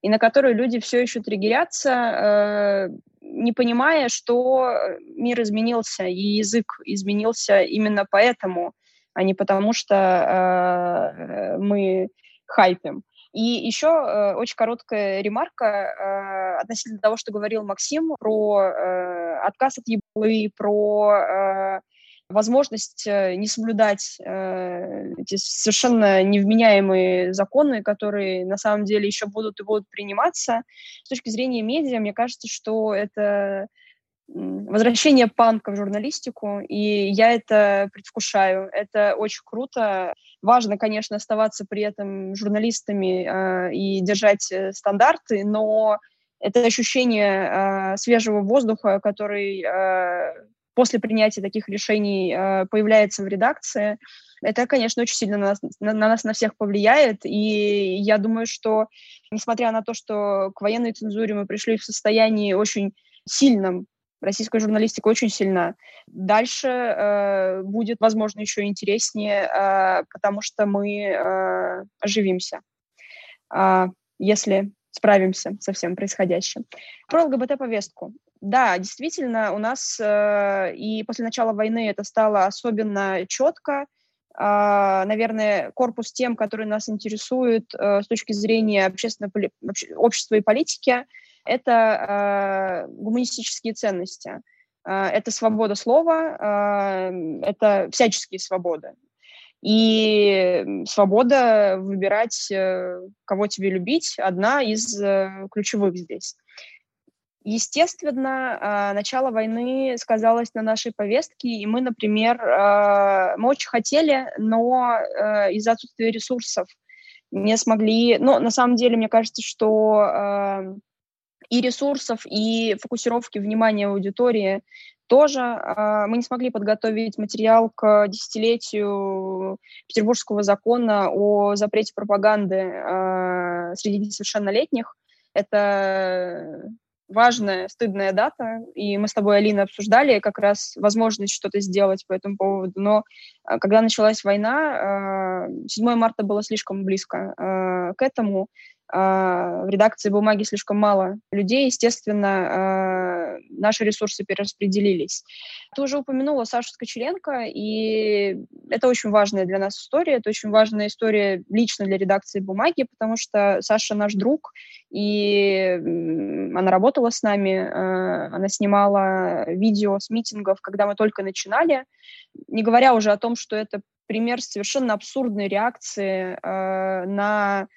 Speaker 3: и на которую люди все еще триггерятся, не понимая, что мир изменился, и язык изменился именно поэтому, а не потому что э, мы хайпим. И еще э, очень короткая ремарка э, относительно того, что говорил Максим про э, отказ от еблы, про э, возможность э, не соблюдать э, эти совершенно невменяемые законы, которые на самом деле еще будут и будут приниматься. С точки зрения медиа, мне кажется, что это возвращение панка в журналистику, и я это предвкушаю. Это очень круто. Важно, конечно, оставаться при этом журналистами э, и держать стандарты, но это ощущение э, свежего воздуха, который э, после принятия таких решений э, появляется в редакции, это, конечно, очень сильно на нас, на, на нас на всех повлияет. И я думаю, что, несмотря на то, что к военной цензуре мы пришли в состоянии очень сильном, российская журналистика очень сильна. Дальше э, будет, возможно, еще интереснее, э, потому что мы э, оживимся, э, если справимся со всем происходящим. Про ЛГБТ-повестку. Да, действительно, у нас э, и после начала войны это стало особенно четко. Э, наверное, корпус тем, которые нас интересуют э, с точки зрения общественного общества и политики, это э, гуманистические ценности. Э, это свобода слова, э, это всяческие свободы. И свобода выбирать, э, кого тебе любить, одна из э, ключевых здесь. Естественно, а, начало войны сказалось на нашей повестке, и мы, например, а, мы очень хотели, но а, из-за отсутствия ресурсов не смогли. Но на самом деле, мне кажется, что и ресурсов, и фокусировки внимания аудитории тоже мы не смогли подготовить материал к десятилетию Петербургского закона о запрете пропаганды среди несовершеннолетних. Это важная, стыдная дата, и мы с тобой, Алина, обсуждали как раз возможность что-то сделать по этому поводу, но а, когда началась война, 7 а, марта было слишком близко а, к этому, в редакции бумаги слишком мало людей, естественно, наши ресурсы перераспределились. Ты уже упомянула Сашу Скочеленко, и это очень важная для нас история, это очень важная история лично для редакции бумаги, потому что Саша наш друг, и она работала с нами, она снимала видео с митингов, когда мы только начинали, не говоря уже о том, что это пример совершенно абсурдной реакции на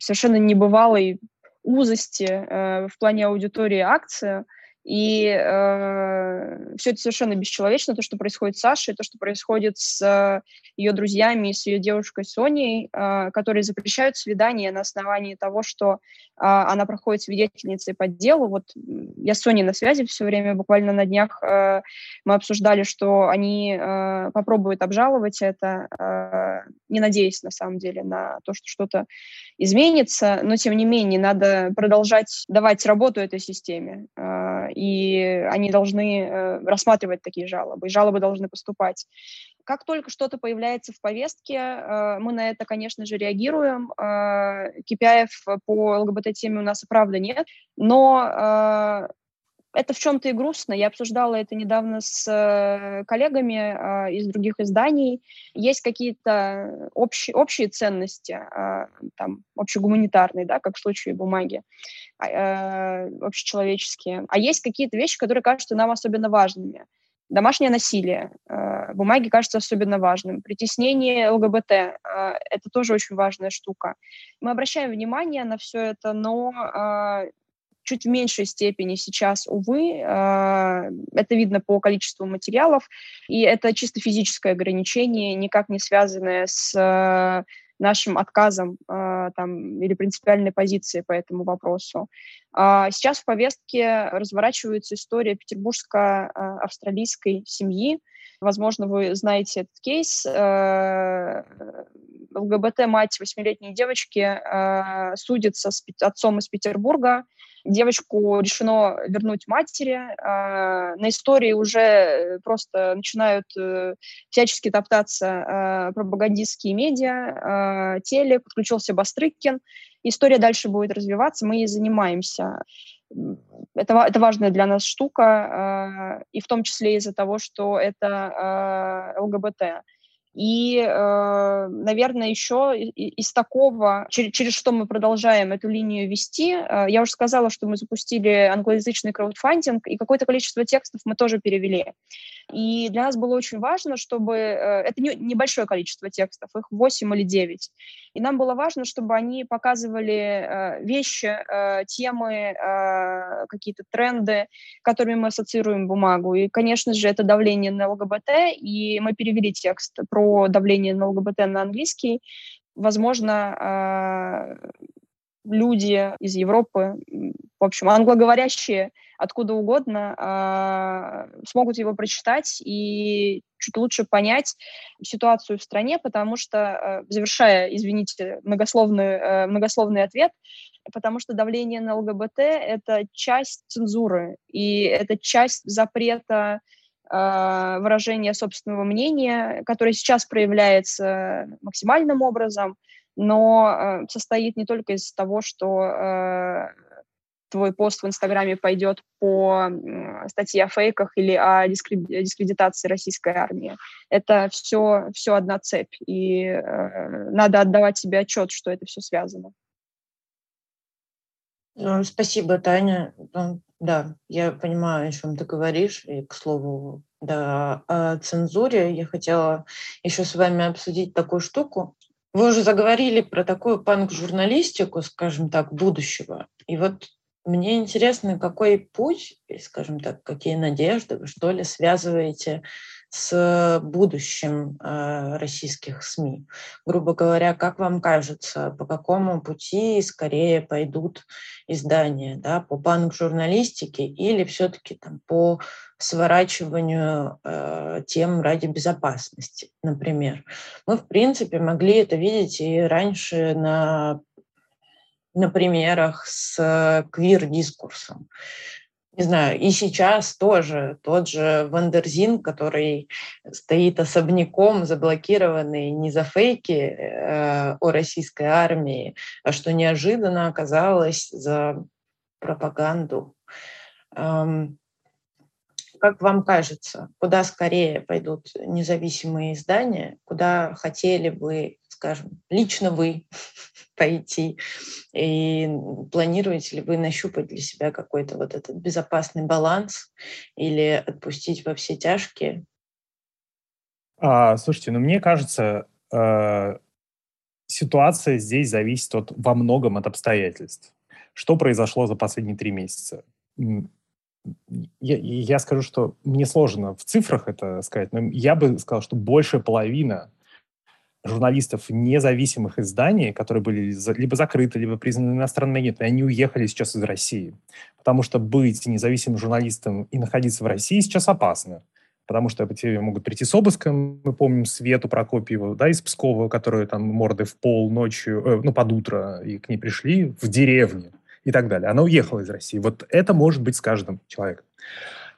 Speaker 3: совершенно небывалой узости э, в плане аудитории акция, и э, все это совершенно бесчеловечно, то, что происходит с Сашей, то, что происходит с э, ее друзьями и с ее девушкой Соней, э, которые запрещают свидания на основании того, что э, она проходит свидетельницей по делу. Вот я с Соней на связи все время, буквально на днях э, мы обсуждали, что они э, попробуют обжаловать это, э, не надеясь на самом деле на то, что что-то изменится, но тем не менее надо продолжать давать работу этой системе. Э, и они должны э, рассматривать такие жалобы, и жалобы должны поступать. Как только что-то появляется в повестке, э, мы на это, конечно же, реагируем. KPI э, по ЛГБТ-теме у нас и правда нет, но это в чем-то и грустно. Я обсуждала это недавно с э, коллегами э, из других изданий. Есть какие-то общие, общие ценности, э, там, общегуманитарные, да, как в случае бумаги, э, общечеловеческие. А есть какие-то вещи, которые кажутся нам особенно важными. Домашнее насилие. Э, бумаги кажется особенно важным. Притеснение ЛГБТ. Это тоже очень важная штука. Мы обращаем внимание на все это, но чуть в меньшей степени сейчас, увы. А, это видно по количеству материалов, и это чисто физическое ограничение, никак не связанное с нашим отказом э, там, или принципиальной позиции по этому вопросу. А сейчас в повестке разворачивается история петербургско-австралийской семьи. Возможно, вы знаете этот кейс. ЛГБТ-мать восьмилетней девочки э, судится с отцом из Петербурга. Девочку решено вернуть матери. Э, на истории уже просто начинают э, всячески топтаться э, пропагандистские медиа, э, теле, подключился Бастрыкин. История дальше будет развиваться, мы ей занимаемся. Это, это важная для нас штука, э, и в том числе из-за того, что это э, ЛГБТ. И, э, наверное, еще из такого, через, что мы продолжаем эту линию вести, э, я уже сказала, что мы запустили англоязычный краудфандинг, и какое-то количество текстов мы тоже перевели. И для нас было очень важно, чтобы... Э, это не, небольшое количество текстов, их 8 или 9. И нам было важно, чтобы они показывали вещи, темы, какие-то тренды, которыми мы ассоциируем бумагу. И, конечно же, это давление на ЛГБТ, и мы перевели текст про давление на ЛГБТ на английский. Возможно, люди из Европы, в общем, англоговорящие откуда угодно, а, смогут его прочитать и чуть лучше понять ситуацию в стране, потому что, а, завершая, извините, многословный, многословный ответ, потому что давление на ЛГБТ — это часть цензуры, и это часть запрета а, выражение собственного мнения, которое сейчас проявляется максимальным образом, но а, состоит не только из того, что а, твой пост в Инстаграме пойдет по статье о фейках или о дискредитации российской армии. Это все, все одна цепь, и э, надо отдавать себе отчет, что это все связано.
Speaker 1: Ну, спасибо, Таня. Ну, да, я понимаю, о чем ты говоришь. И, к слову, да, о цензуре я хотела еще с вами обсудить такую штуку. Вы уже заговорили про такую панк-журналистику, скажем так, будущего. И вот мне интересно, какой путь, скажем так, какие надежды вы, что ли, связываете с будущим э, российских СМИ. Грубо говоря, как вам кажется, по какому пути скорее пойдут издания, да, по панк-журналистике или все-таки там по сворачиванию э, тем ради безопасности, например. Мы, в принципе, могли это видеть и раньше на на примерах с квир-дискурсом не знаю, и сейчас тоже тот же Wonderzine, который стоит особняком, заблокированный не за фейки э, о российской армии, а что неожиданно оказалось за пропаганду. Эм, как вам кажется, куда скорее пойдут независимые издания, куда хотели бы скажем, лично вы пойти? И планируете ли вы нащупать для себя какой-то вот этот безопасный баланс или отпустить во все тяжкие?
Speaker 2: А, слушайте, ну мне кажется, э, ситуация здесь зависит от, во многом от обстоятельств. Что произошло за последние три месяца? Я, я скажу, что мне сложно в цифрах это сказать, но я бы сказал, что большая половина журналистов независимых изданий, которые были либо закрыты, либо признаны иностранными агентами, они уехали сейчас из России. Потому что быть независимым журналистом и находиться в России сейчас опасно. Потому что по тебе могут прийти с обыском, мы помним Свету Прокопьеву, да, из Пскова, которую там морды в пол ночью, э, ну, под утро, и к ней пришли в деревне и так далее. Она уехала из России. Вот это может быть с каждым человеком.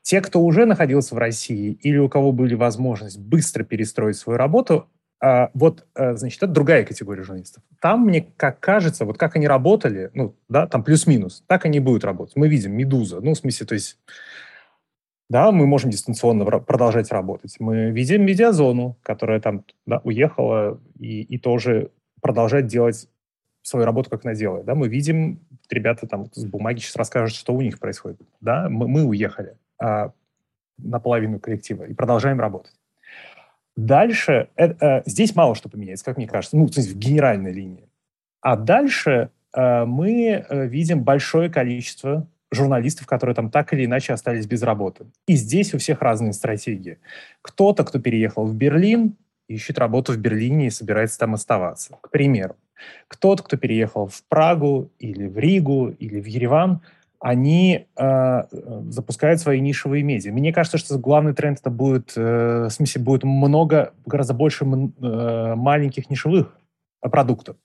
Speaker 2: Те, кто уже находился в России или у кого были возможность быстро перестроить свою работу, а, вот, э, значит, это другая категория журналистов. Там, мне как кажется, вот как они работали, ну, да, там плюс-минус, так они будут работать. Мы видим «Медуза», ну, в смысле, то есть, да, мы можем дистанционно продолжать работать. Мы видим «Медиазону», которая там да, уехала и, и тоже продолжает делать свою работу, как она делает. Да, мы видим, ребята там с бумаги сейчас расскажут, что у них происходит. Да, мы, мы уехали а, наполовину коллектива и продолжаем работать. Дальше э, э, здесь мало что поменяется, как мне кажется, ну, в генеральной линии. А дальше э, мы э, видим большое количество журналистов, которые там так или иначе остались без работы. И здесь у всех разные стратегии. Кто-то, кто переехал в Берлин, ищет работу в Берлине и собирается там оставаться. К примеру, кто-то, кто переехал в Прагу или в Ригу или в Ереван, они э, запускают свои нишевые медиа. Мне кажется, что главный тренд это будет, э, в смысле, будет много, гораздо больше э, маленьких нишевых продуктов.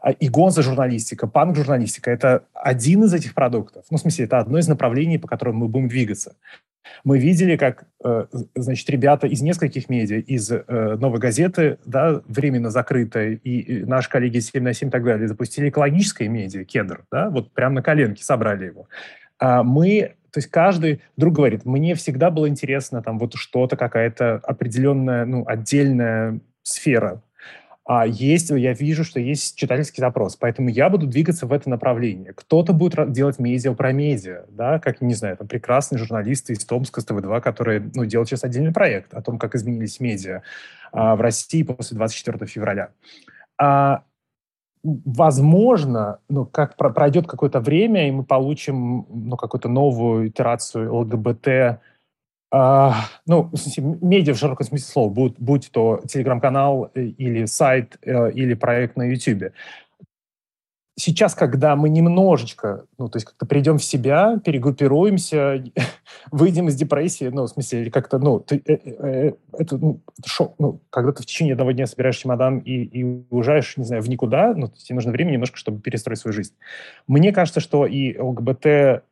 Speaker 2: А, и гонза-журналистика, панк-журналистика – это один из этих продуктов. Ну, в смысле, это одно из направлений, по которым мы будем двигаться. Мы видели, как, э, значит, ребята из нескольких медиа, из э, «Новой газеты», да, временно закрытой, и наши коллеги 7 на 7 и так далее, запустили экологическое медиа, кедр, да, вот прямо на коленке собрали его. А мы то есть каждый друг говорит, мне всегда было интересно там вот что-то, какая-то определенная, ну, отдельная сфера а есть, я вижу, что есть читательский запрос, поэтому я буду двигаться в это направление. Кто-то будет делать медиа про медиа, да, как, не знаю, там прекрасные журналисты из Томска, с ТВ2, которые, ну, делают сейчас отдельный проект о том, как изменились медиа а, в России после 24 февраля. А, возможно, ну, как пройдет какое-то время, и мы получим, ну, какую-то новую итерацию ЛГБТ, ну, в смысле, медиа в широком смысле слова, будь, будь то телеграм-канал э, или сайт, э, или проект на YouTube. Сейчас, когда мы немножечко, ну, то есть как-то придем в себя, перегруппируемся, выйдем из депрессии, ну, в смысле, или как-то, ну, ты, э, э, это, ну, это шок, ну, когда ты в течение одного дня собираешь чемодан и, и уезжаешь, не знаю, в никуда, ну, тебе нужно время немножко, чтобы перестроить свою жизнь. Мне кажется, что и ЛГБТ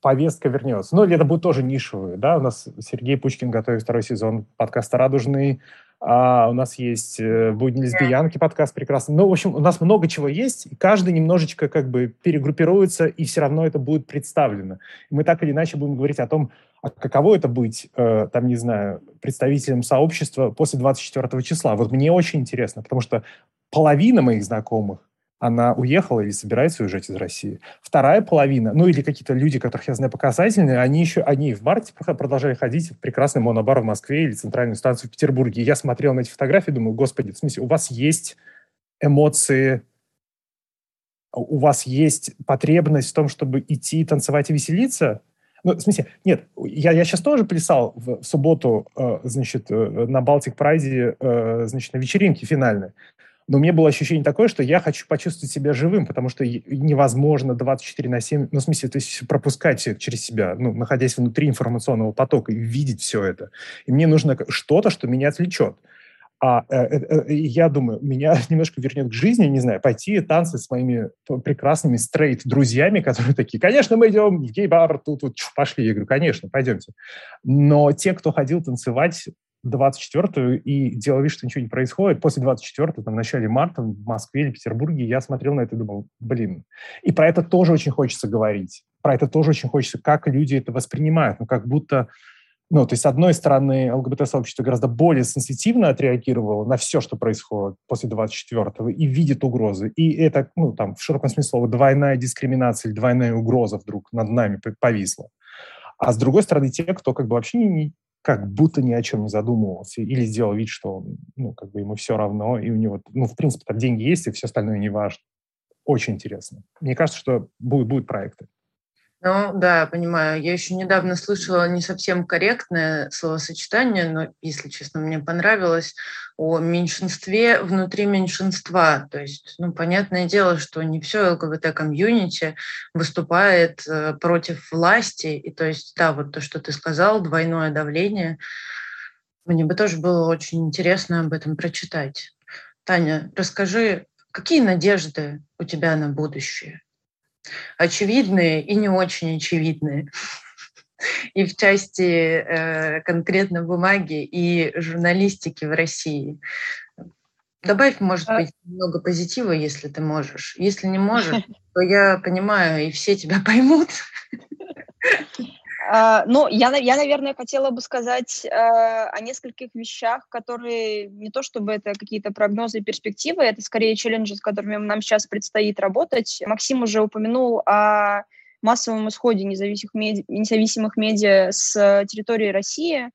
Speaker 2: повестка вернется. Ну, или это будет тоже нишевые, да, у нас Сергей Пучкин готовит второй сезон подкаста «Радужный», а у нас есть э, «Будни лесбиянки» подкаст прекрасный. Ну, в общем, у нас много чего есть, и каждый немножечко как бы перегруппируется, и все равно это будет представлено. И мы так или иначе будем говорить о том, а каково это быть, э, там, не знаю, представителем сообщества после 24 числа. Вот мне очень интересно, потому что половина моих знакомых она уехала или собирается уезжать из России. Вторая половина, ну или какие-то люди, которых я знаю показательные, они еще, они в марте продолжали ходить в прекрасный монобар в Москве или центральную станцию в Петербурге. Я смотрел на эти фотографии, думаю, господи, в смысле, у вас есть эмоции, у вас есть потребность в том, чтобы идти танцевать и веселиться, ну, в смысле, нет, я, я сейчас тоже плясал в, в субботу, э, значит, э, на Балтик Прайде, э, значит, на вечеринке финальной. Но мне было ощущение такое, что я хочу почувствовать себя живым, потому что невозможно 24 на 7, ну, в смысле, то есть пропускать все через себя, ну, находясь внутри информационного потока и видеть все это. И мне нужно что-то, что меня отвлечет. А э, э, э, я думаю, меня немножко вернет к жизни, не знаю, пойти танцы с моими прекрасными стрейт-друзьями, которые такие, конечно, мы идем в гей-бар, тут, тут пошли. Я говорю, конечно, пойдемте. Но те, кто ходил танцевать 24-ю и делал вид, что ничего не происходит. После 24-го, там, в начале марта в Москве или Петербурге я смотрел на это и думал, блин. И про это тоже очень хочется говорить. Про это тоже очень хочется, как люди это воспринимают. Ну, как будто... Ну, то есть, с одной стороны, ЛГБТ-сообщество гораздо более сенситивно отреагировало на все, что происходит после 24-го, и видит угрозы. И это, ну, там, в широком смысле слова, двойная дискриминация или двойная угроза вдруг над нами повисла. А с другой стороны, те, кто как бы вообще не, как будто ни о чем не задумывался или сделал вид, что ну, как бы ему все равно, и у него, ну, в принципе, там деньги есть, и все остальное не важно. Очень интересно. Мне кажется, что будут, будут проекты.
Speaker 1: Ну, да, понимаю. Я еще недавно слышала не совсем корректное словосочетание, но, если честно, мне понравилось, о меньшинстве внутри меньшинства. То есть, ну, понятное дело, что не все ЛГБТ-комьюнити выступает э, против власти. И то есть, да, вот то, что ты сказал, двойное давление, мне бы тоже было очень интересно об этом прочитать. Таня, расскажи, какие надежды у тебя на будущее? Очевидные и не очень очевидные. И в части э, конкретно бумаги и журналистики в России. Добавь, может а быть, немного позитива, если ты можешь. Если не можешь, то я понимаю, и все тебя поймут.
Speaker 3: Uh, ну, я, я, наверное, хотела бы сказать uh, о нескольких вещах, которые не то чтобы это какие-то прогнозы и перспективы, это скорее челленджи, с которыми нам сейчас предстоит работать. Максим уже упомянул о массовом исходе независимых медиа, независимых медиа с территории России,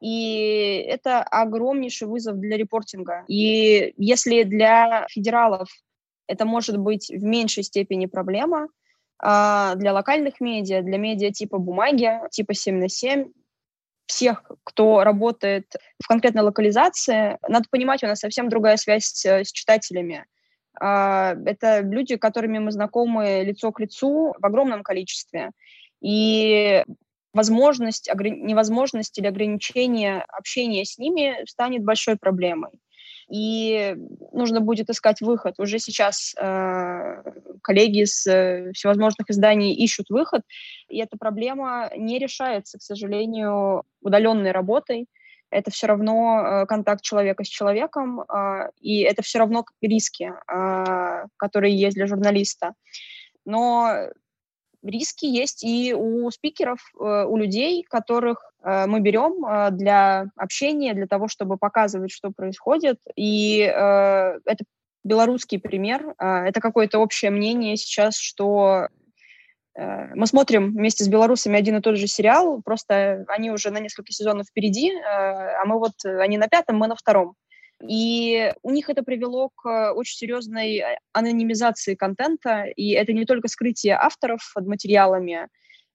Speaker 3: и это огромнейший вызов для репортинга. И если для федералов это может быть в меньшей степени проблема, а, для локальных медиа, для медиа типа бумаги, типа 7 на 7, всех, кто работает в конкретной локализации. Надо понимать, у нас совсем другая связь с, читателями. А, это люди, которыми мы знакомы лицо к лицу в огромном количестве. И возможность, невозможность или ограничение общения с ними станет большой проблемой. И нужно будет искать выход. Уже сейчас э, коллеги с э, всевозможных изданий ищут выход, и эта проблема не решается, к сожалению, удаленной работой. Это все равно э, контакт человека с человеком, э, и это все равно риски, э, которые есть для журналиста. Но риски есть и у спикеров, э, у людей, которых э, мы берем э, для общения, для того, чтобы показывать, что происходит. И это белорусский пример. Это какое-то общее мнение сейчас, что мы смотрим вместе с белорусами один и тот же сериал, просто они уже на несколько сезонов впереди, а мы вот, они на пятом, мы на втором. И у них это привело к очень серьезной э, анонимизации контента, и это не только скрытие авторов под материалами,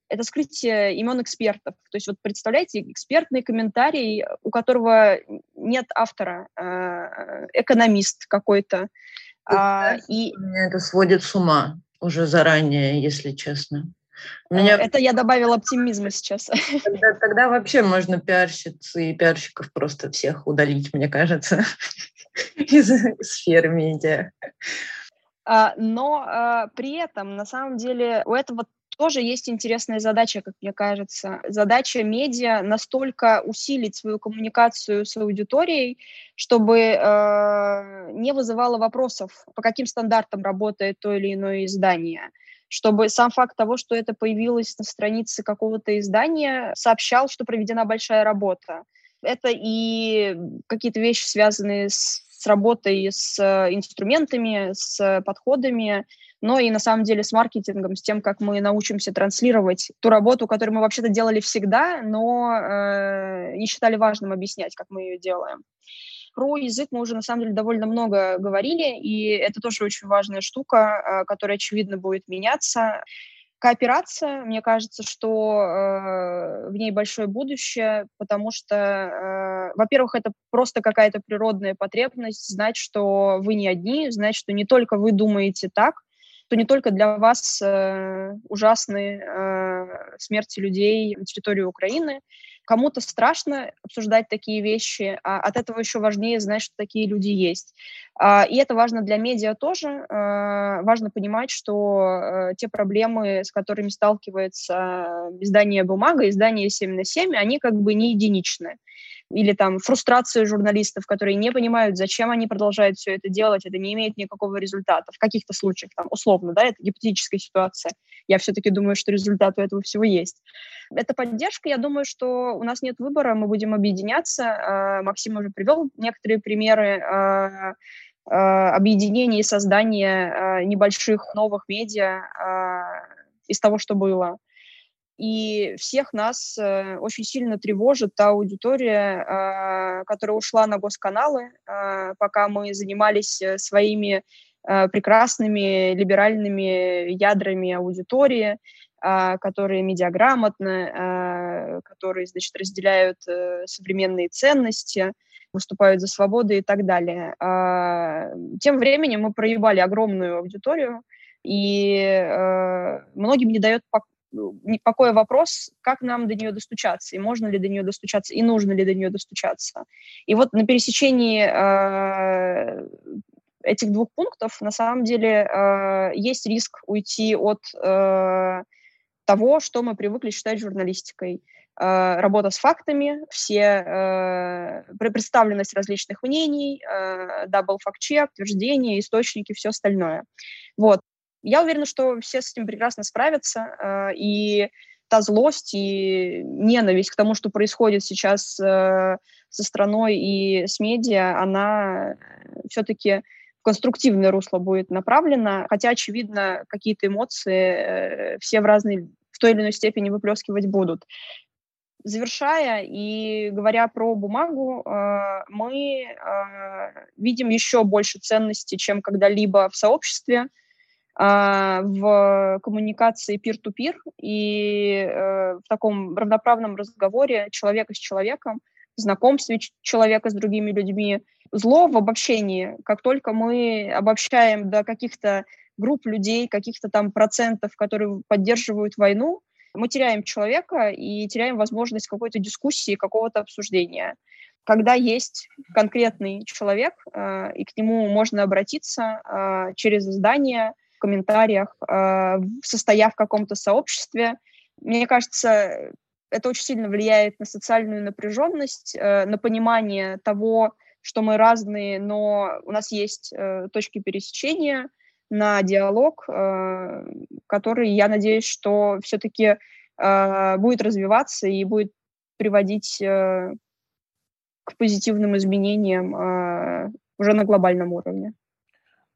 Speaker 3: это скрытие имен экспертов. То есть вот представляете, экспертный комментарий, у которого нет автора, э, экономист какой-то.
Speaker 4: А, и... Меня это сводит с ума уже заранее, если честно.
Speaker 3: Меня... Это я добавила оптимизма сейчас.
Speaker 4: Тогда, тогда вообще можно пиарщиц и пиарщиков просто всех удалить, мне кажется, из сферы медиа.
Speaker 3: А, но а, при этом, на самом деле, у этого тоже есть интересная задача, как мне кажется. Задача медиа настолько усилить свою коммуникацию с аудиторией, чтобы э, не вызывало вопросов, по каким стандартам работает то или иное издание чтобы сам факт того, что это появилось на странице какого-то издания, сообщал, что проведена большая работа. Это и какие-то вещи, связанные с, с работой, с э, инструментами, с подходами, но и на самом деле с маркетингом, с тем, как мы научимся транслировать ту работу, которую мы вообще-то делали всегда, но э, не считали важным объяснять, как мы ее делаем. Про язык мы уже, на самом деле, довольно много говорили, и это тоже очень важная штука, а, которая, очевидно, будет меняться. Кооперация, мне кажется, что э, в ней большое будущее, потому что, э, во-первых, это просто какая-то природная потребность знать, что вы не одни, знать, что не только вы думаете так, то не только для вас э, ужасны э, смерти людей на территории Украины, Кому-то страшно обсуждать такие вещи, а от этого еще важнее знать, что такие люди есть. А, и это важно для медиа тоже. А, важно понимать, что э, те проблемы, с которыми сталкивается издание «Бумага», издание «7 на 7», они как бы не единичны или там фрустрацию журналистов, которые не понимают, зачем они продолжают все это делать, это не имеет никакого результата. В каких-то случаях, там, условно, да, это гипотетическая ситуация. Я все-таки думаю, что результат у этого всего есть. Это поддержка, я думаю, что у нас нет выбора, мы будем объединяться. А, Максим уже привел некоторые примеры а, а, объединения и создания небольших новых медиа из того, что было. И всех нас э, очень сильно тревожит та аудитория, э, которая ушла на госканалы, э, пока мы занимались э, своими э, прекрасными либеральными ядрами аудитории, э, которые медиаграмотны, э, которые, значит, разделяют э, современные ценности, выступают за свободу и так далее. Тем временем мы проебали огромную аудиторию, и э, многим не дает покоя вопрос, как нам до нее достучаться, и можно ли до нее достучаться, и нужно ли до нее достучаться. И вот на пересечении э, этих двух пунктов на самом деле э, есть риск уйти от э, того, что мы привыкли считать журналистикой. Э, работа с фактами, все э, представленность различных мнений, э, double fact-check, утверждения, источники, все остальное. Вот. Я уверена, что все с этим прекрасно справятся, э, и та злость и ненависть к тому, что происходит сейчас э, со страной и с медиа, она все-таки в конструктивное русло будет направлена, хотя, очевидно, какие-то эмоции э, все в разной, в той или иной степени выплескивать будут. Завершая и говоря про бумагу, мы видим еще больше ценностей, чем когда-либо в сообществе, в коммуникации peer-to-peer и э, в таком равноправном разговоре человека с человеком, знакомстве человека с другими людьми. Зло в обобщении. Как только мы обобщаем до каких-то групп людей, каких-то там процентов, которые поддерживают войну, мы теряем человека и теряем возможность какой-то дискуссии, какого-то обсуждения. Когда есть конкретный человек, э, и к нему можно обратиться э, через издание, в комментариях, э, состояв в каком-то сообществе, мне кажется, это очень сильно влияет на социальную напряженность, на понимание того, что мы разные, но у нас есть точки пересечения – на диалог, э, который, я надеюсь, что все-таки э, будет развиваться и будет приводить э, к позитивным изменениям уже на глобальном уровне.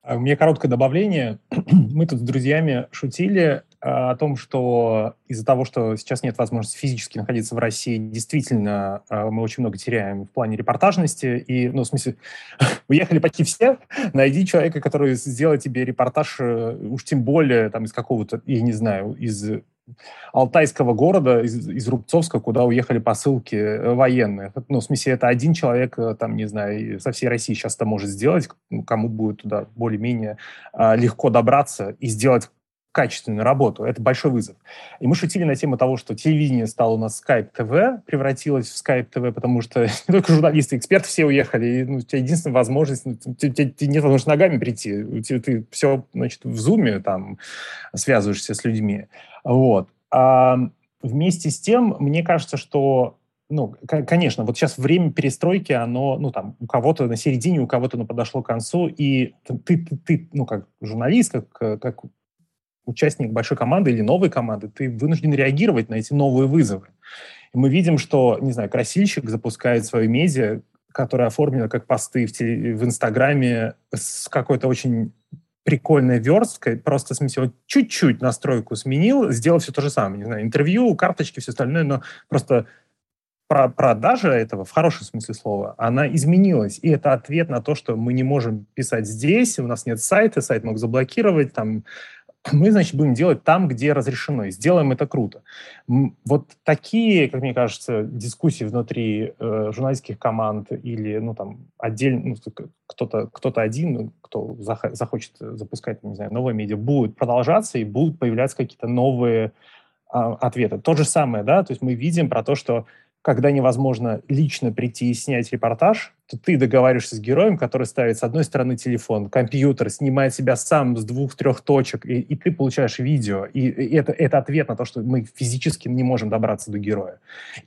Speaker 2: А у меня короткое добавление. Мы тут с друзьями шутили о том, что из-за того, что сейчас нет возможности физически находиться в России, действительно мы очень много теряем в плане репортажности. И, ну, в смысле, уехали почти все. Найди человека, который сделает тебе репортаж, э, уж тем более там из какого-то, я не знаю, из алтайского города, из, из Рубцовска, куда уехали посылки э, военные. Ну, в смысле, это один человек, э, там, не знаю, со всей России сейчас это может сделать, ну, кому будет туда более-менее а, легко добраться и сделать качественную работу. Это большой вызов. И мы шутили на тему того, что телевидение стало у нас Skype TV, превратилось в Skype TV, потому что не только журналисты, эксперты все уехали. И, ну, у тебя единственная возможность, ну, тебе, тебе нет возможности ногами прийти. У тебя, ты все, значит, в зуме там связываешься с людьми. Вот. А вместе с тем, мне кажется, что ну, конечно, вот сейчас время перестройки, оно, ну, там, у кого-то на середине, у кого-то оно подошло к концу, и ты, ты, ты ну, как журналист, как, как участник большой команды или новой команды, ты вынужден реагировать на эти новые вызовы. И мы видим, что, не знаю, красильщик запускает свою медиа, которая оформлена как посты в, теле, в Инстаграме с какой-то очень прикольной версткой, просто, вот чуть-чуть настройку сменил, сделал все то же самое, не знаю, интервью, карточки, все остальное, но просто про продажа этого, в хорошем смысле слова, она изменилась. И это ответ на то, что мы не можем писать здесь, у нас нет сайта, сайт мог заблокировать, там мы, значит, будем делать там, где разрешено, и сделаем это круто. Вот такие, как мне кажется, дискуссии внутри э, журналистских команд или, ну, там, отдельно, ну, кто-то кто один, кто зах захочет запускать, не знаю, новые медиа, будут продолжаться, и будут появляться какие-то новые э, ответы. То же самое, да, то есть мы видим про то, что когда невозможно лично прийти и снять репортаж, то ты договариваешься с героем, который ставит с одной стороны телефон, компьютер, снимает себя сам с двух-трех точек, и, и ты получаешь видео. И, и это, это ответ на то, что мы физически не можем добраться до героя.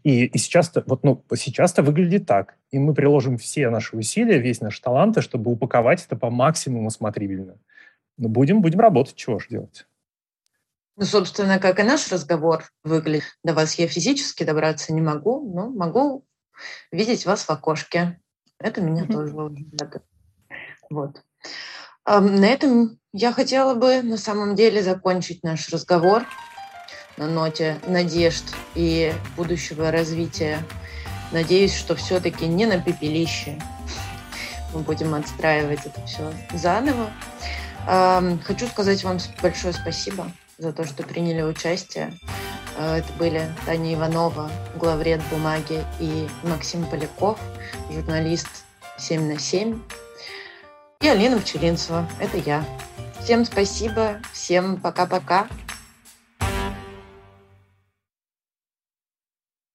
Speaker 2: И, и сейчас-то, вот, ну, сейчас-то выглядит так. И мы приложим все наши усилия, весь наш талант, чтобы упаковать это по максимуму смотрибельно. Но будем, будем работать, чего же делать.
Speaker 1: Ну, собственно, как и наш разговор выглядит. До вас я физически добраться не могу, но могу видеть вас в окошке. Это меня mm-hmm. тоже радует. Вот. На этом я хотела бы на самом деле закончить наш разговор на ноте надежд и будущего развития. Надеюсь, что все-таки не на пепелище мы будем отстраивать это все заново. Хочу сказать вам большое спасибо за то, что приняли участие. Э, это были Таня Иванова, главред бумаги, и Максим Поляков, журналист 7 на 7. И Алина Пчелинцева, это я. Всем спасибо, всем пока-пока.